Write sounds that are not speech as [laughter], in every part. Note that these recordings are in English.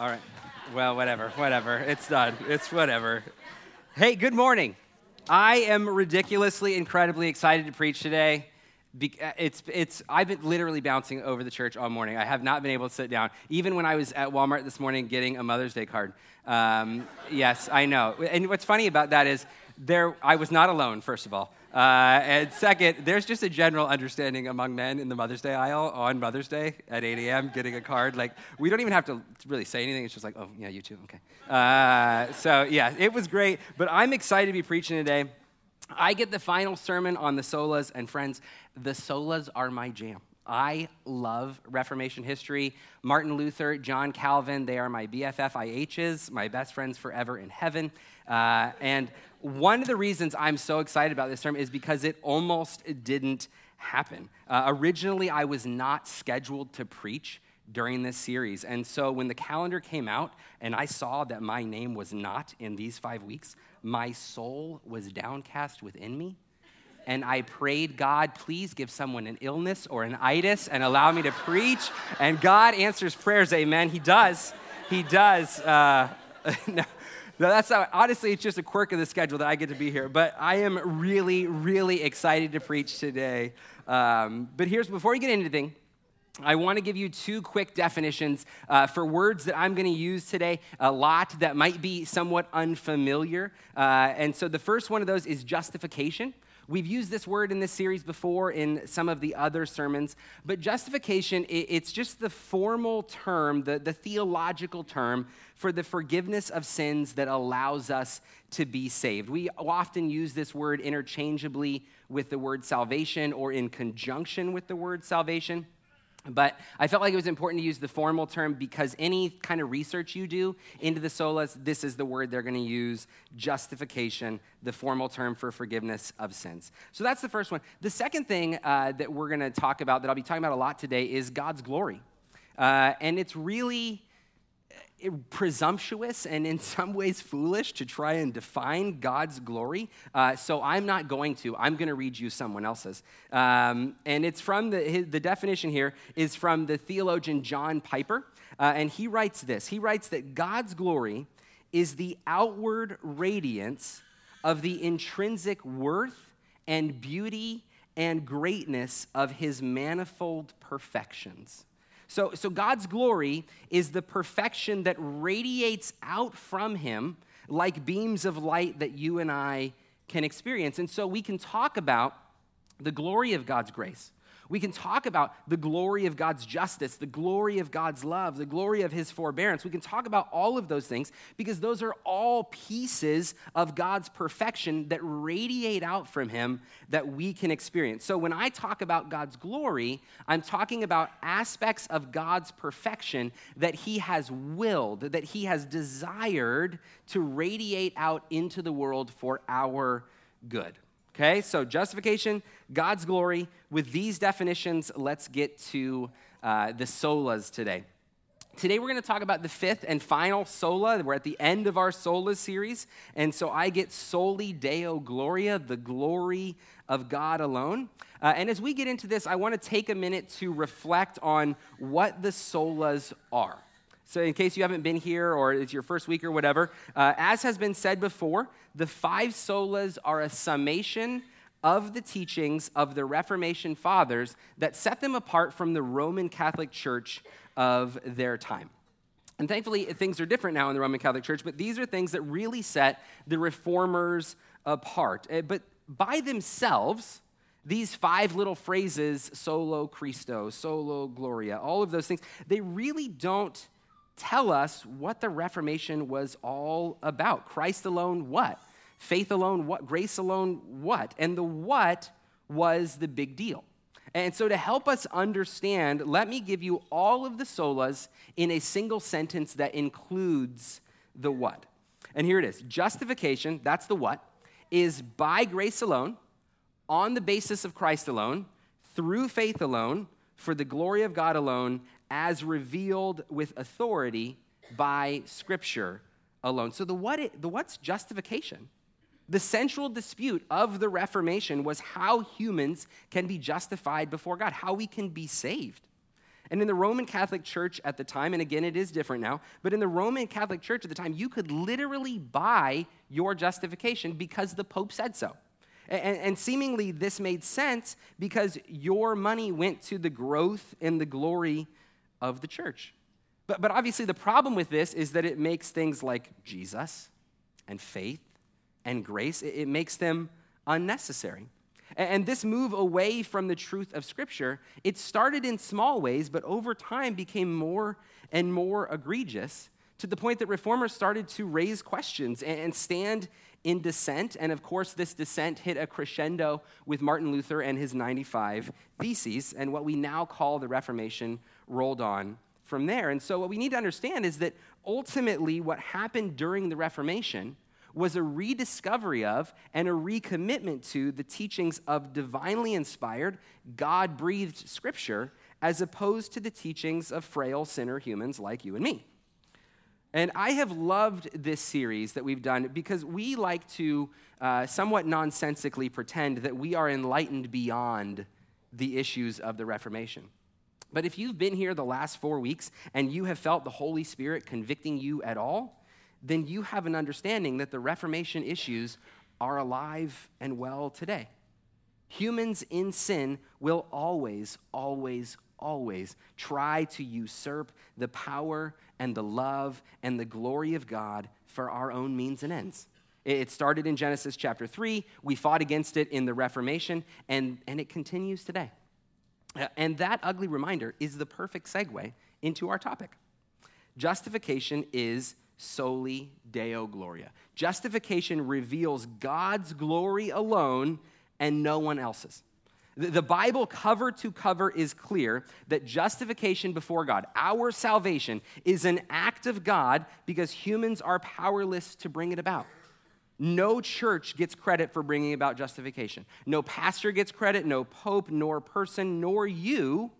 All right. Well, whatever, whatever. It's done. It's whatever. Hey, good morning. I am ridiculously, incredibly excited to preach today. Uh, it's, it's, I've been literally bouncing over the church all morning. I have not been able to sit down, even when I was at Walmart this morning getting a Mother's Day card. Um, yes, I know. And what's funny about that is there, I was not alone, first of all. Uh, and second, there's just a general understanding among men in the Mother's Day aisle on Mother's Day at 8 a.m. getting a card. Like, we don't even have to really say anything. It's just like, oh, yeah, you too, okay. Uh, so, yeah, it was great. But I'm excited to be preaching today. I get the final sermon on the solas, and friends, the solas are my jam. I love Reformation history. Martin Luther, John Calvin, they are my BFF IHs, my best friends forever in heaven. Uh, and one of the reasons I'm so excited about this term is because it almost didn't happen. Uh, originally, I was not scheduled to preach during this series. And so when the calendar came out and I saw that my name was not in these five weeks, my soul was downcast within me. And I prayed, God, please give someone an illness or an itis and allow me to preach. And God answers prayers, amen. He does. He does. Uh, [laughs] that's honestly, it's just a quirk of the schedule that I get to be here. But I am really, really excited to preach today. Um, but here's, before we get into anything, I want to give you two quick definitions uh, for words that I'm going to use today, a lot that might be somewhat unfamiliar. Uh, and so the first one of those is justification. We've used this word in this series before in some of the other sermons, but justification, it's just the formal term, the, the theological term for the forgiveness of sins that allows us to be saved. We often use this word interchangeably with the word salvation or in conjunction with the word salvation. But I felt like it was important to use the formal term because any kind of research you do into the solas, this is the word they're going to use justification, the formal term for forgiveness of sins. So that's the first one. The second thing uh, that we're going to talk about, that I'll be talking about a lot today, is God's glory. Uh, and it's really presumptuous and in [laughs] some ways foolish to try and define God's glory. Uh, so I'm not going to. I'm going to read you someone else's. Um, and it's from the, the definition here is from the theologian John Piper. Uh, and he writes this He writes that God's glory is the outward radiance of the intrinsic worth and beauty and greatness of his manifold perfections. So, so God's glory is the perfection that radiates out from Him like beams of light that you and I can experience. And so we can talk about the glory of God's grace. We can talk about the glory of God's justice, the glory of God's love, the glory of his forbearance. We can talk about all of those things because those are all pieces of God's perfection that radiate out from him that we can experience. So when I talk about God's glory, I'm talking about aspects of God's perfection that he has willed, that he has desired to radiate out into the world for our good. Okay, so justification, God's glory. With these definitions, let's get to uh, the solas today. Today, we're going to talk about the fifth and final sola. We're at the end of our sola series. And so I get soli deo gloria, the glory of God alone. Uh, and as we get into this, I want to take a minute to reflect on what the solas are. So, in case you haven't been here or it's your first week or whatever, uh, as has been said before, the five solas are a summation of the teachings of the Reformation fathers that set them apart from the Roman Catholic Church of their time. And thankfully, things are different now in the Roman Catholic Church, but these are things that really set the reformers apart. Uh, but by themselves, these five little phrases, solo Christo, solo Gloria, all of those things, they really don't tell us what the Reformation was all about. Christ alone, what? Faith alone, what? Grace alone, what? And the what was the big deal. And so, to help us understand, let me give you all of the solas in a single sentence that includes the what. And here it is justification, that's the what, is by grace alone, on the basis of Christ alone, through faith alone, for the glory of God alone, as revealed with authority by Scripture alone. So the what the what's justification? The central dispute of the Reformation was how humans can be justified before God, how we can be saved. And in the Roman Catholic Church at the time, and again, it is different now, but in the Roman Catholic Church at the time, you could literally buy your justification because the Pope said so. And, and, seemingly, this made sense because your money went to the growth and the glory of the church. But, but obviously, the problem with this is that it makes things like Jesus and faith and grace, it, it makes them unnecessary. And this move away from the truth of Scripture, it started in small ways, but over time became more and more egregious to the point that reformers started to raise questions and stand in dissent. And of course, this dissent hit a crescendo with Martin Luther and his 95 Theses, and what we now call the Reformation rolled on from there. And so, what we need to understand is that ultimately, what happened during the Reformation was a rediscovery of and a recommitment to the teachings of divinely inspired, God breathed scripture, as opposed to the teachings of frail sinner humans like you and me. And I have loved this series that we've done because we like to uh, somewhat nonsensically pretend that we are enlightened beyond the issues of the Reformation. But if you've been here the last four weeks and you have felt the Holy Spirit convicting you at all, then you have an understanding that the Reformation issues are alive and well today. Humans in sin will always, always, always try to usurp the power and the love and the glory of God for our own means and ends. It started in Genesis chapter 3. We fought against it in the Reformation, and, and it continues today. Uh, and that ugly reminder is the perfect segue into our topic. Justification is soli deo gloria. Justification reveals God's glory alone and no one else's. The Bible, cover to cover, is clear that justification before God, our salvation, is an act of God because humans are powerless to bring it about. No church gets credit for bringing about justification. No pastor gets credit, no pope, nor person, nor you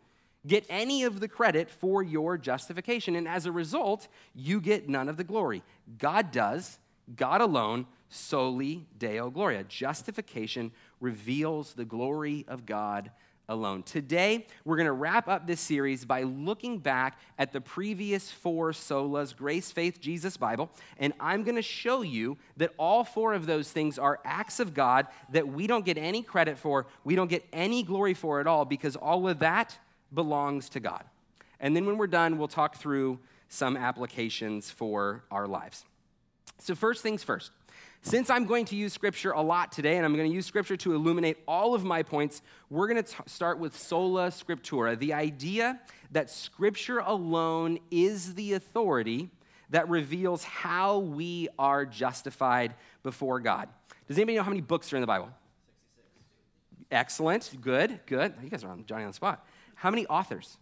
get any of the credit for your justification. And as a result, you get none of the glory. God does, God alone, soli deo gloria. Justification reveals the glory of God alone. Today, we're going to wrap up this series by looking back at the previous four solas grace, faith, Jesus, Bible. And I'm going to show you that all four of those things are acts of God that we don't get any credit for, we don't get any glory for at all, because all of that belongs to God. And then when we're done, we'll talk through some applications for our lives. So, first things first. Since I'm going to use scripture a lot today, and I'm going to use scripture to illuminate all of my points, we're going to start with sola scriptura, the idea that scripture alone is the authority that reveals how we are justified before God. Does anybody know how many books are in the Bible? 66. Excellent. Good, good. You guys are on Johnny on the spot. How many authors?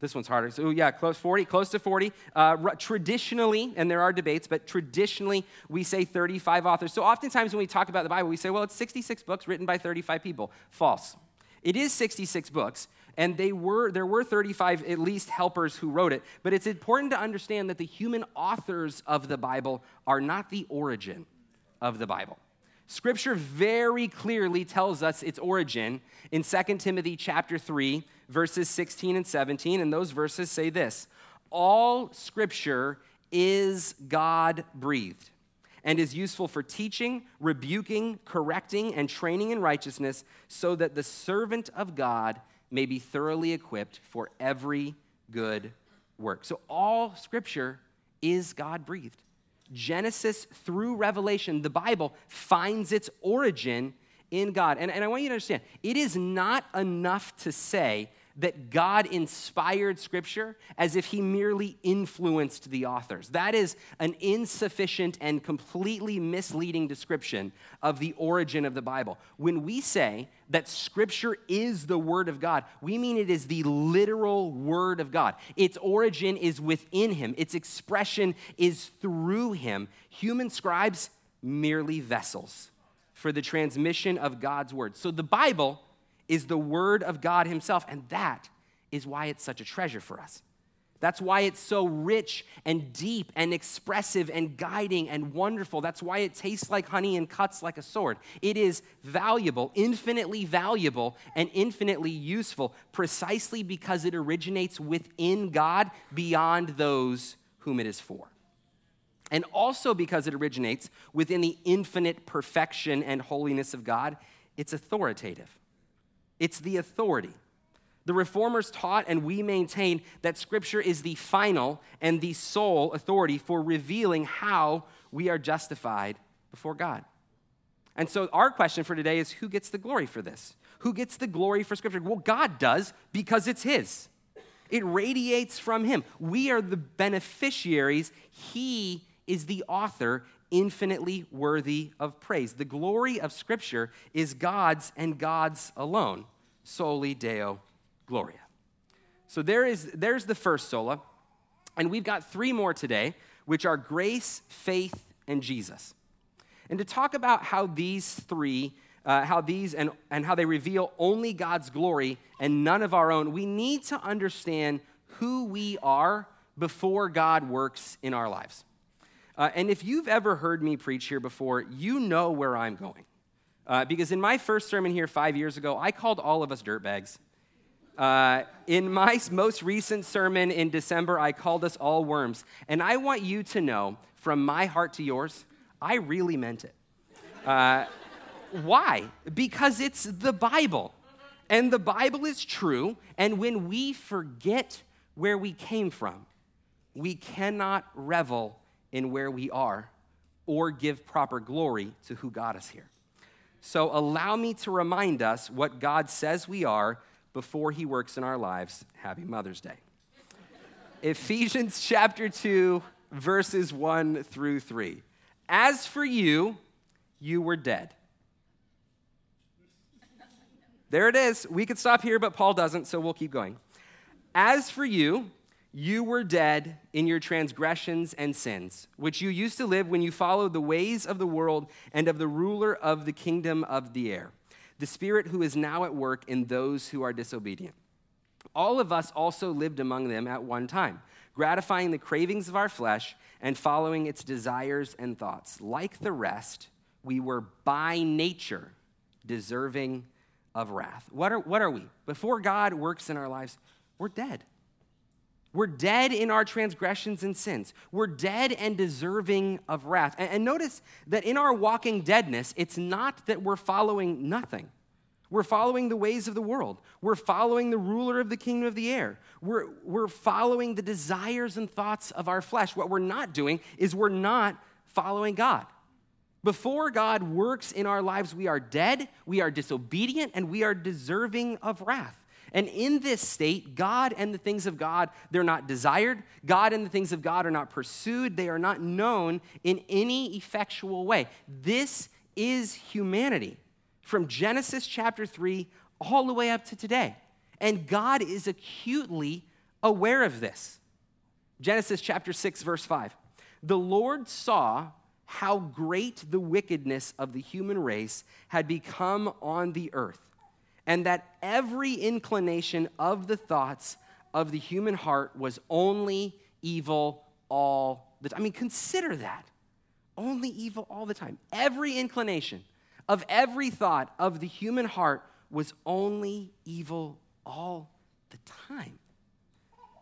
This one's harder. So, yeah, close 40, close to 40. Uh, traditionally, and there are debates, but traditionally we say 35 authors. So, oftentimes when we talk about the Bible, we say, well, it's 66 books written by 35 people. False. It is 66 books, and they were, there were 35 at least helpers who wrote it. But it's important to understand that the human authors of the Bible are not the origin of the Bible. Scripture very clearly tells us its origin in 2 Timothy chapter 3, verses 16 and 17, and those verses say this All scripture is God breathed and is useful for teaching, rebuking, correcting, and training in righteousness, so that the servant of God may be thoroughly equipped for every good work. So, all scripture is God breathed. Genesis through Revelation, the Bible finds its origin in God. And, and I want you to understand it is not enough to say that God inspired Scripture as if He merely influenced the authors. That is an insufficient and completely misleading description of the origin of the Bible. When we say that Scripture is the Word of God, we mean it is the literal Word of God. Its origin is within Him, its expression is through Him. Human scribes, merely vessels for the transmission of God's Word. So the Bible is the Word of God Himself, and that is why it's such a treasure for us. That's why it's so rich and deep and expressive and guiding and wonderful. That's why it tastes like honey and cuts like a sword. It is valuable, infinitely valuable, and infinitely useful precisely because it originates within God beyond those whom it is for. And also because it originates within the infinite perfection and holiness of God, it's authoritative. It's the authority. The reformers taught, and we maintain, that Scripture is the final and the sole authority for revealing how we are justified before God. And so, our question for today is who gets the glory for this? Who gets the glory for Scripture? Well, God does because it's His. It radiates from Him. We are the beneficiaries. He is the author, infinitely worthy of praise. The glory of Scripture is God's and God's alone, soli Deo Gloria. So there is, there's the first sola. And we've got three more today, which are grace, faith, and Jesus. And to talk about how these three, uh, how these and, and how they reveal only God's glory and none of our own, we need to understand who we are before God works in our lives. Uh, and if you've ever heard me preach here before, you know where I'm going. Uh, because in my first sermon here five years ago, I called all of us dirtbags. Uh, in my most recent sermon in December, I called us all worms. And I want you to know, from my heart to yours, I really meant it. Uh, why? Because it's the Bible. And the Bible is true. And when we forget where we came from, we cannot revel in where we are or give proper glory to who got us here. So allow me to remind us what God says we are before he works in our lives. Happy Mother's Day. [laughs] Ephesians chapter 2, verses 1 through 3. As for you, you were dead. There it is. We could stop here, but Paul doesn't, so we'll keep going. As for you, you were dead in your transgressions and sins, which you used to live when you followed the ways of the world and of the ruler of the kingdom of the air the Spirit who is now at work in those who are disobedient. All of us also lived among them at one time, gratifying the cravings of our flesh and following its desires and thoughts. Like the rest, we were by nature deserving of wrath. What are, what are we? Before God works in our lives, we're dead. We're dead in our transgressions and sins. We're dead and deserving of wrath. And, and, notice that in our walking deadness, it's not that we're following nothing. We're following the ways of the world. We're following the ruler of the kingdom of the air. We're, we're following the desires and thoughts of our flesh. What we're not doing is we're not following God. Before God works in our lives, we are dead, we are disobedient, and we are deserving of wrath. And in this state, God and the things of God, they're not desired. God and the things of God are not pursued. They are not known in any effectual way. This is humanity from Genesis chapter 3 all the way up to today. And God is acutely aware of this. Genesis chapter 6, verse 5. The Lord saw how great the wickedness of the human race had become on the earth and that every inclination of the thoughts of the human heart was only evil all the time. I mean, consider that. Only evil all the time. Every inclination of every thought of the human heart was only evil all the time.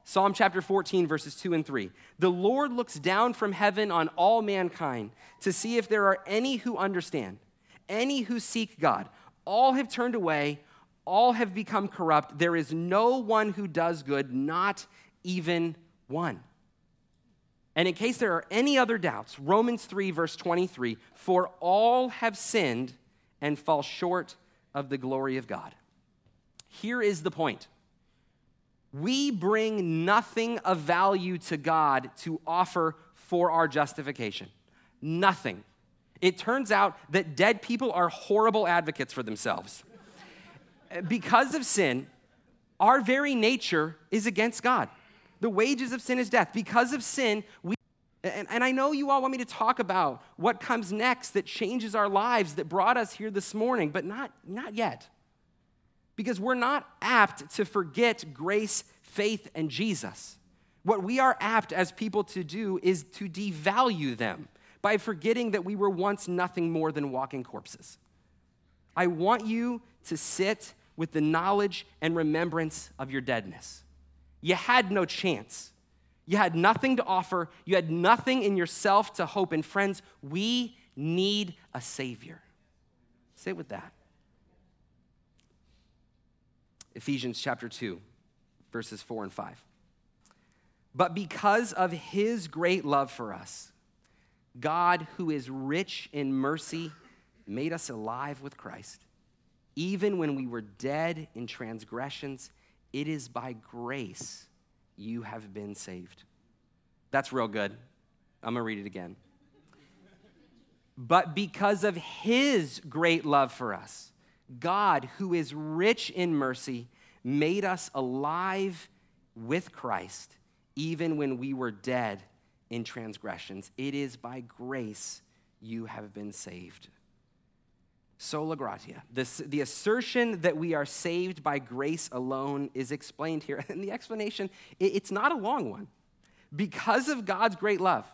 Psalm chapter 14, verses 2 and 3. The Lord looks down from heaven on all mankind to see if there are any who understand, any who seek God. All have turned away, all have become corrupt. There is no one who does good, not even one. And in case there are any other doubts, Romans 3, verse 23 For all have sinned and fall short of the glory of God. Here is the point we bring nothing of value to God to offer for our justification. Nothing. It turns out that dead people are horrible advocates for themselves because of sin, our very nature is against God. The wages of sin is death. Because of sin, we and, and, I know you all want me to talk about what comes next that changes our lives, that brought us here this morning, but not, not yet. Because we're not apt to forget grace, faith, and Jesus. What we are apt as people to do is to devalue them by forgetting that we were once nothing more than walking corpses. I want you to sit with the knowledge and remembrance of your deadness. You had no chance. You had nothing to offer. You had nothing in yourself to hope. And friends, we need a Savior. Sit with that. Ephesians chapter 2, verses 4 and 5. But because of his great love for us, God, who is rich in mercy, made us alive with Christ. Even when we were dead in transgressions, it is by grace you have been saved. That's real good. I'm going to read it again. But because of his great love for us, God, who is rich in mercy, made us alive with Christ, even when we were dead in transgressions. It is by grace you have been saved. Sola gratia. This, the assertion that we are saved by grace alone is explained here. [laughs] And the explanation, it, it's not a long one. Because of God's great love,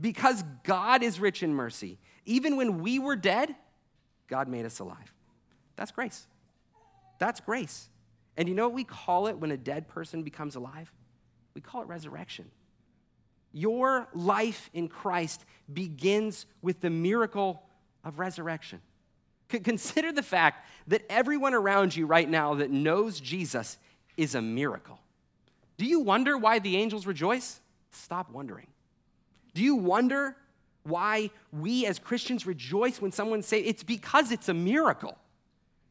because God is rich in mercy, even when we were dead, God made us alive. That's grace. That's grace. And you know what we call it when a dead person becomes alive? We call it resurrection. Your life in Christ begins with the miracle of resurrection. Consider the fact that everyone around you right now that knows Jesus is a miracle. Do you wonder why the angels rejoice? Stop wondering. Do you wonder why we as Christians rejoice when someone say it's because it's a miracle?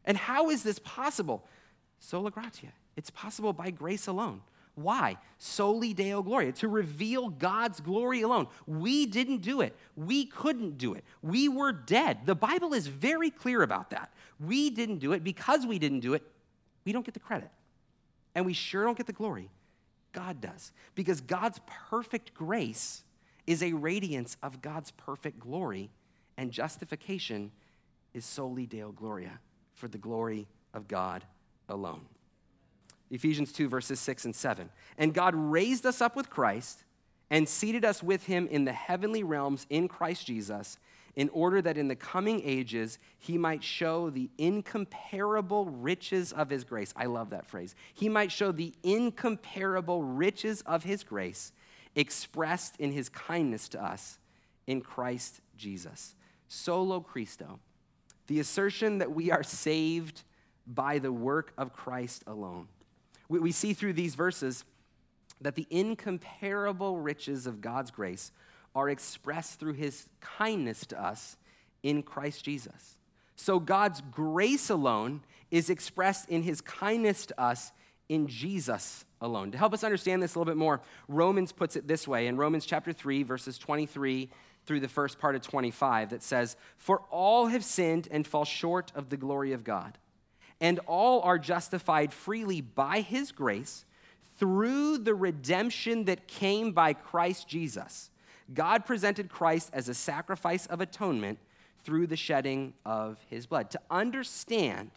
And how is this possible? Sola gratia. It's possible by grace alone. Why? Soli Deo Gloria, to reveal God's glory alone. We didn't do it. We couldn't do it. We were dead. The Bible is very clear about that. We didn't do it. Because we didn't do it, we don't get the credit. And we sure don't get the glory. God does. Because God's perfect grace is a radiance of God's perfect glory, and justification is Soli Deo Gloria, for the glory of God alone. Ephesians 2, verses 6 and 7. And God raised us up with Christ and seated us with him in the heavenly realms in Christ Jesus, in order that in the coming ages he might show the incomparable riches of his grace. I love that phrase. He might show the incomparable riches of his grace expressed in his kindness to us in Christ Jesus. Solo Christo. The assertion that we are saved by the work of Christ alone. We, we see through these verses that the incomparable riches of God's grace are expressed through his kindness to us in Christ Jesus. So God's grace alone is expressed in his kindness to us in Jesus alone. To help us understand this a little bit more, Romans puts it this way in Romans chapter 3, verses 23 through the first part of 25, that says, For all have sinned and fall short of the glory of God and all are justified freely by his grace through the redemption that came by Christ Jesus. God presented Christ as a sacrifice of atonement through the shedding of his blood. To understand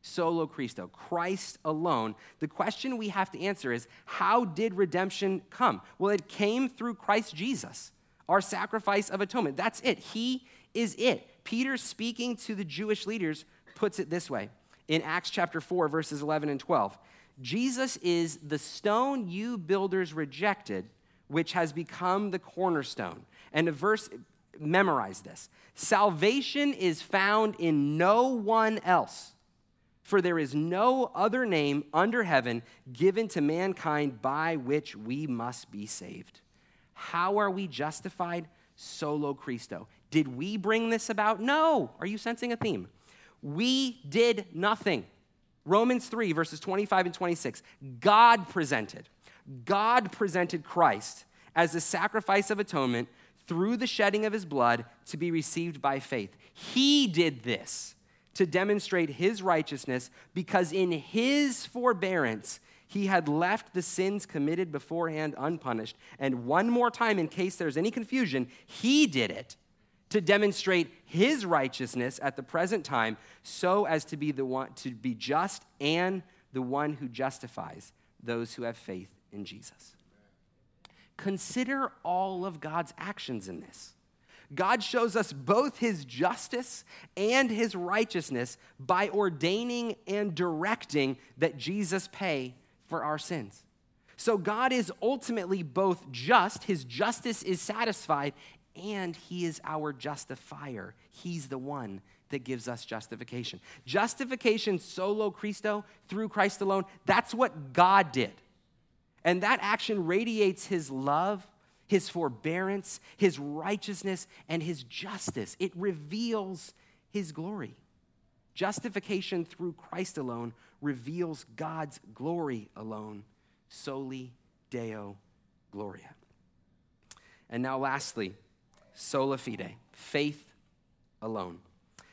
solo Christo, Christ alone, the question we have to answer is how did redemption come? Well, it came through Christ Jesus, our sacrifice of atonement. That's it. He is it. Peter, speaking to the Jewish leaders, puts it this way in Acts chapter 4, verses 11 and 12. Jesus is the stone you builders rejected, which has become the cornerstone. And a verse, memorize this Salvation is found in no one else, for there is no other name under heaven given to mankind by which we must be saved. How are we justified? Solo Christo. Did we bring this about? No. Are you sensing a theme? We did nothing. Romans 3, verses 25 and 26. God presented. God presented Christ as a sacrifice of atonement through the shedding of his blood to be received by faith. He did this to demonstrate his righteousness because in his forbearance he had left the sins committed beforehand unpunished. And one more time, in case there's any confusion, he did it to demonstrate his righteousness at the present time so as to be the one to be just and the one who justifies those who have faith in Jesus. consider all of God's actions in this. God shows us both his justice and his righteousness by ordaining and directing that Jesus pay for our sins. So God is ultimately both just, his justice is satisfied, and he is our justifier. He's the one that gives us justification. Justification solo Christo, through Christ alone, that's what God did. And that action radiates his love, his forbearance, his righteousness, and his justice. It reveals his glory. Justification through Christ alone reveals God's glory alone, soli Deo Gloria. And now, lastly, sola fide, faith alone.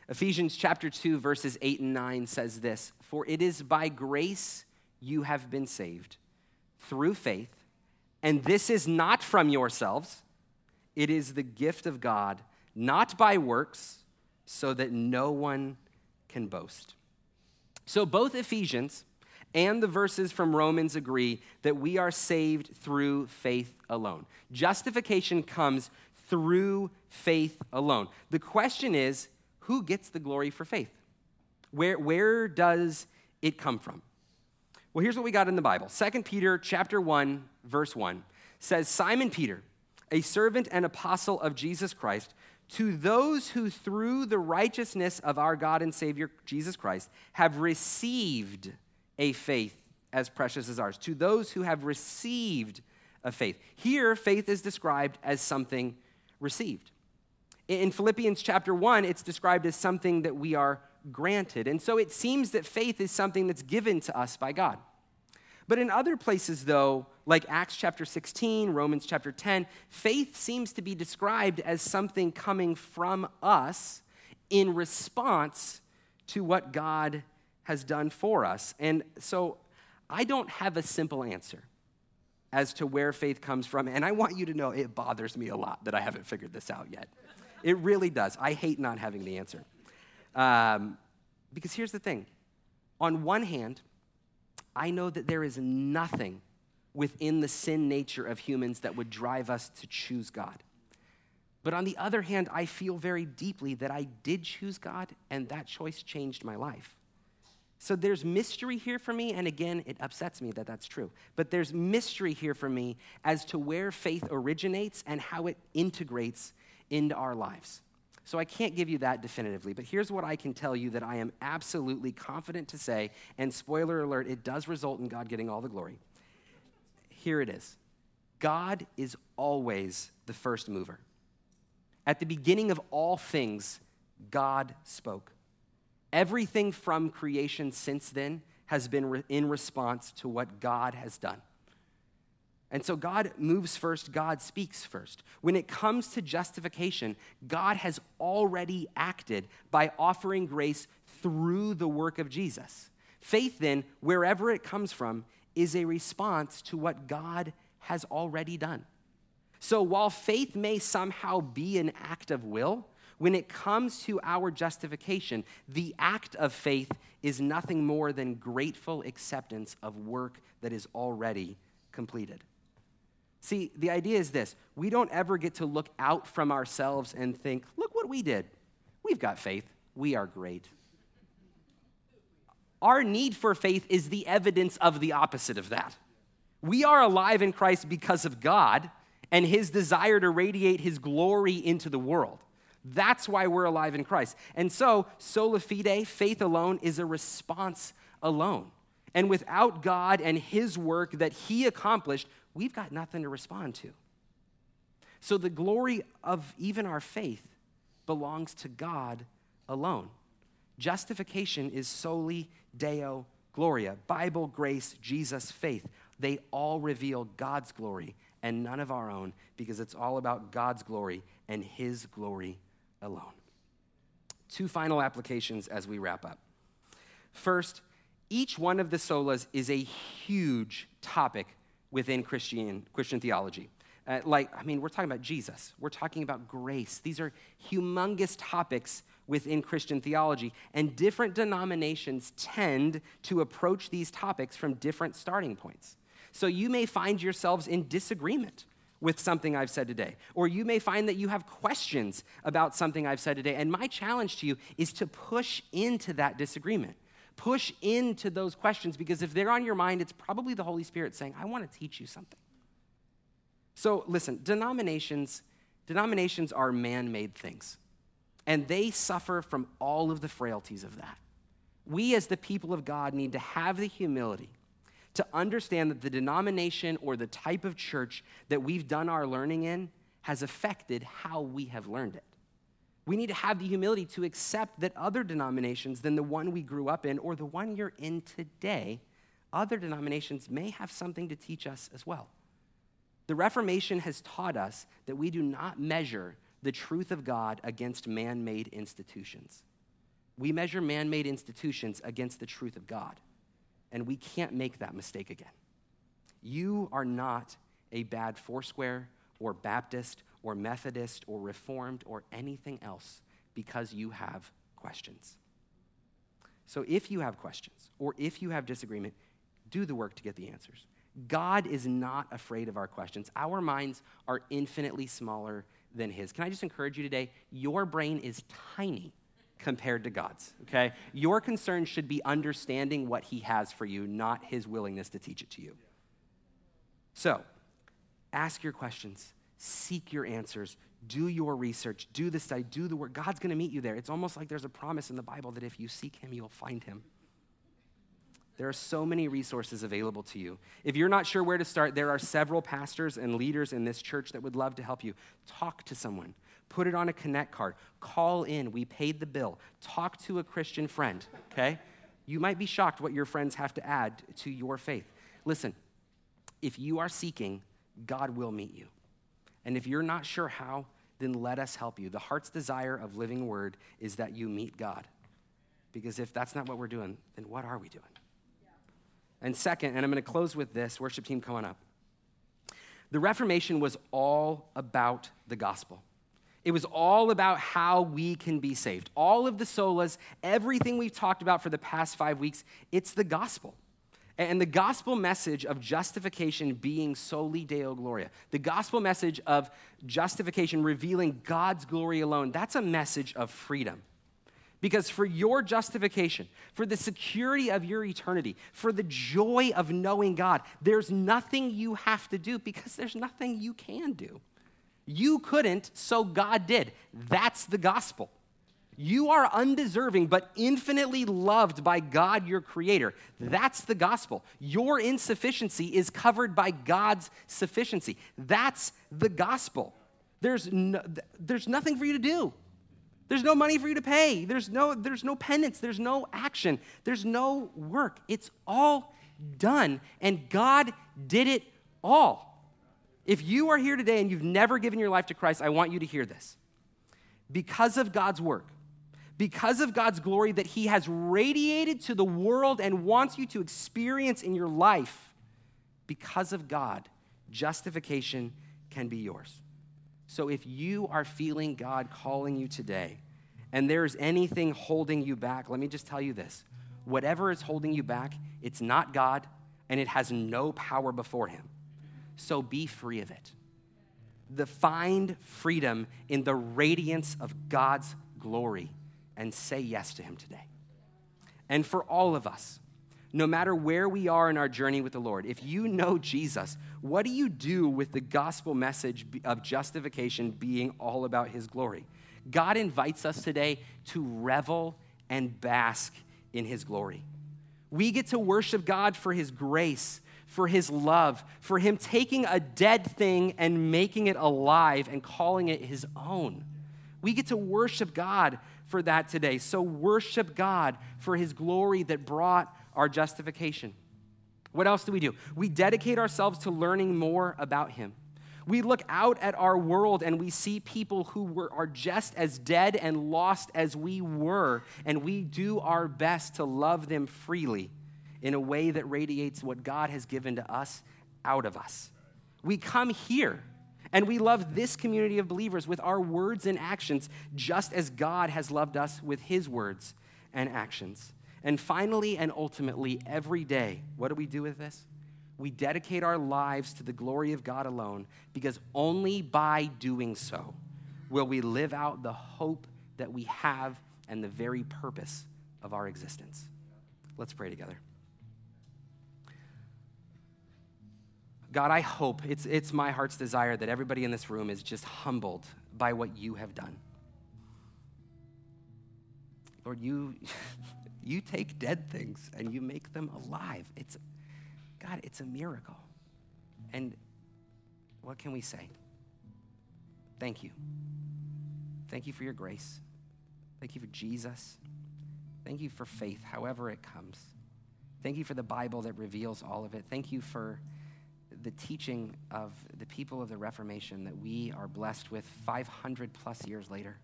Ephesians chapter 2, verses 8 and 9 says this For it is by grace you have been saved through faith, and this is not from yourselves, it is the gift of God, not by works, so that no one can boast. So both Ephesians and the verses from Romans agree that we are saved through faith alone. Justification comes through faith alone. The question is who gets the glory for faith? Where, where does it come from? Well, here's what we got in the Bible. 2 Peter chapter 1, verse 1 says, Simon Peter, a servant and apostle of Jesus Christ, to those who through the righteousness of our God and Savior Jesus Christ have received a faith as precious as ours. To those who have received a faith. Here, faith is described as something received. In Philippians chapter 1, it's described as something that we are granted. And so it seems that faith is something that's given to us by God. But in other places, though, like Acts chapter 16, Romans chapter 10, faith seems to be described as something coming from us in response to what God has done for us. And so I don't have a simple answer as to where faith comes from. And I want you to know it bothers me a lot that I haven't figured this out yet. It really does. I hate not having the answer. Um, because here's the thing on one hand, I know that there is nothing within the sin nature of humans that would drive us to choose God. But on the other hand, I feel very deeply that I did choose God and that choice changed my life. So there's mystery here for me, and again, it upsets me that that's true. But there's mystery here for me as to where faith originates and how it integrates into our lives. So I can't give you that definitively, but here's what I can tell you that I am absolutely confident to say, and spoiler alert, it does result in God getting all the glory. Here it is God is always the first mover. At the beginning of all things, God spoke. Everything from creation since then has been in response to what God has done. And so God moves first, God speaks first. When it comes to justification, God has already acted by offering grace through the work of Jesus. Faith, then, wherever it comes from, is a response to what God has already done. So while faith may somehow be an act of will, when it comes to our justification, the act of faith is nothing more than grateful acceptance of work that is already completed. See, the idea is this we don't ever get to look out from ourselves and think, look what we did. We've got faith. We are great. Our need for faith is the evidence of the opposite of that. We are alive in Christ because of God and his desire to radiate his glory into the world. That's why we're alive in Christ. And so, sola fide, faith alone, is a response alone. And without God and his work that he accomplished, we've got nothing to respond to. So the glory of even our faith belongs to God alone. Justification is soli Deo Gloria. Bible, grace, Jesus, faith. They all reveal God's glory and none of our own because it's all about God's glory and His glory alone. Two final applications as we wrap up. First, each one of the solas is a huge topic within Christian, Christian theology. Uh, like, I mean, we're talking about Jesus, we're talking about grace. These are humongous topics within Christian theology, and different denominations tend to approach these topics from different starting points. So you may find yourselves in disagreement with something I've said today. Or you may find that you have questions about something I've said today. And my challenge to you is to push into that disagreement. Push into those questions because if they're on your mind, it's probably the Holy Spirit saying, I want to teach you something. So listen, denominations, denominations are man-made things. And they suffer from all of the frailties of that. We as the people of God need to have the humility to understand that the denomination or the type of church that we've done our learning in has affected how we have learned it. We need to have the humility to accept that other denominations than the one we grew up in or the one you're in today, other denominations may have something to teach us as well. The Reformation has taught us that we do not measure the truth of God against man made institutions. We measure man made institutions against the truth of God and we can't make that mistake again. You are not a bad Foursquare or Baptist or Methodist or Reformed or anything else because you have questions. So if you have questions or if you have disagreement, do the work to get the answers. God is not afraid of our questions. Our minds are infinitely smaller than His. Can I just encourage you today? Your brain is tiny compared to God's, okay? Your concern should be understanding what He has for you, not His willingness to teach it to you. So, ask your questions, seek your answers, do your research, do the study, do the work. God's gonna meet you there. It's almost like there's a promise in the Bible that if you seek Him, you'll find Him. There are so many resources available to you. If you're not sure where to start, there are several pastors and leaders in this church that would love to help you. Talk to someone put it on a connect card, call in, we paid the bill, talk to a Christian friend, okay? You might be shocked what your friends have to add to your faith. Listen, if you are seeking, God will meet you. And if you're not sure how, then let us help you. The heart's desire of living word is that you meet God. Because if that's not what we're doing, then what are we doing? And second, and I'm going to close with this worship team coming up. The Reformation was all about the gospel. It was all about how we can be saved. All of the solas, everything we've talked about for the past five weeks, it's the gospel. And the gospel message of justification being soli Deo Gloria, the gospel message of justification revealing God's glory alone, that's a message of freedom. Because for your justification, for the security of your eternity, for the joy of knowing God, there's nothing you have to do because there's nothing you can do. You couldn't, so God did. That's the gospel. You are undeserving, but infinitely loved by God, your creator. That's the gospel. Your insufficiency is covered by God's sufficiency. That's the gospel. There's, no, there's nothing for you to do. There's no money for you to pay. There's no, there's no penance. There's no action. There's no work. It's all done. And God did it all. If you are here today and you've never given your life to Christ, I want you to hear this. Because of God's work, because of God's glory that He has radiated to the world and wants you to experience in your life, because of God, justification can be yours. So if you are feeling God calling you today, and there's anything holding you back, let me just tell you this whatever is holding you back, it's not God, and it has no power before Him so be free of it. The find freedom in the radiance of God's glory and say yes to Him today. And for all of us, no matter where we are in our journey with the Lord, if you know Jesus, what do you do with the gospel message of justification being all about His glory? God invites us today to revel and bask in His glory. We get to worship God for His grace for his love, for him taking a dead thing and making it alive and calling it his own. We get to worship God for that today. So worship God for his glory that brought our justification. What else do we do? We dedicate ourselves to learning more about him. We look out at our world and we see people who were, are just as dead and lost as we were, and we do our best to love them freely in a way that radiates what God has given to us out of us. We come here and we love this community of believers with our words and actions, just as God has loved us with his words and actions. And finally and ultimately, every day, what do we do with this? We dedicate our lives to the glory of God alone because only by doing so will we live out the hope that we have and the very purpose of our existence. Let's pray together. God, I hope, it's, it's my heart's desire that everybody in this room is just humbled by what you have done. Lord, you, [laughs] you take dead things and you make them alive. It's, God, it's a miracle. And what can we say? Thank you. Thank you for your grace. Thank you for Jesus. Thank you for faith, however it comes. Thank you for the Bible that reveals all of it. Thank you for the teaching of the people of the Reformation that we are blessed with 500 plus years later.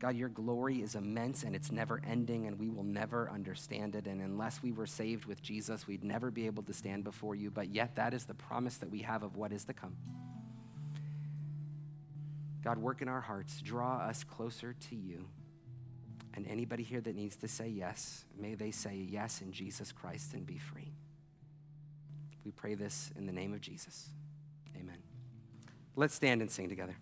God, your glory is immense and it's never ending, and we will never understand it. And unless we were saved with Jesus, we'd never be able to stand before you. But yet, that is the promise that we have of what is to come. God, work in our hearts, draw us closer to you. And anybody here that needs to say yes, may they say yes in Jesus Christ and be free. We pray this in the name of Jesus. Amen. Let's stand and sing together.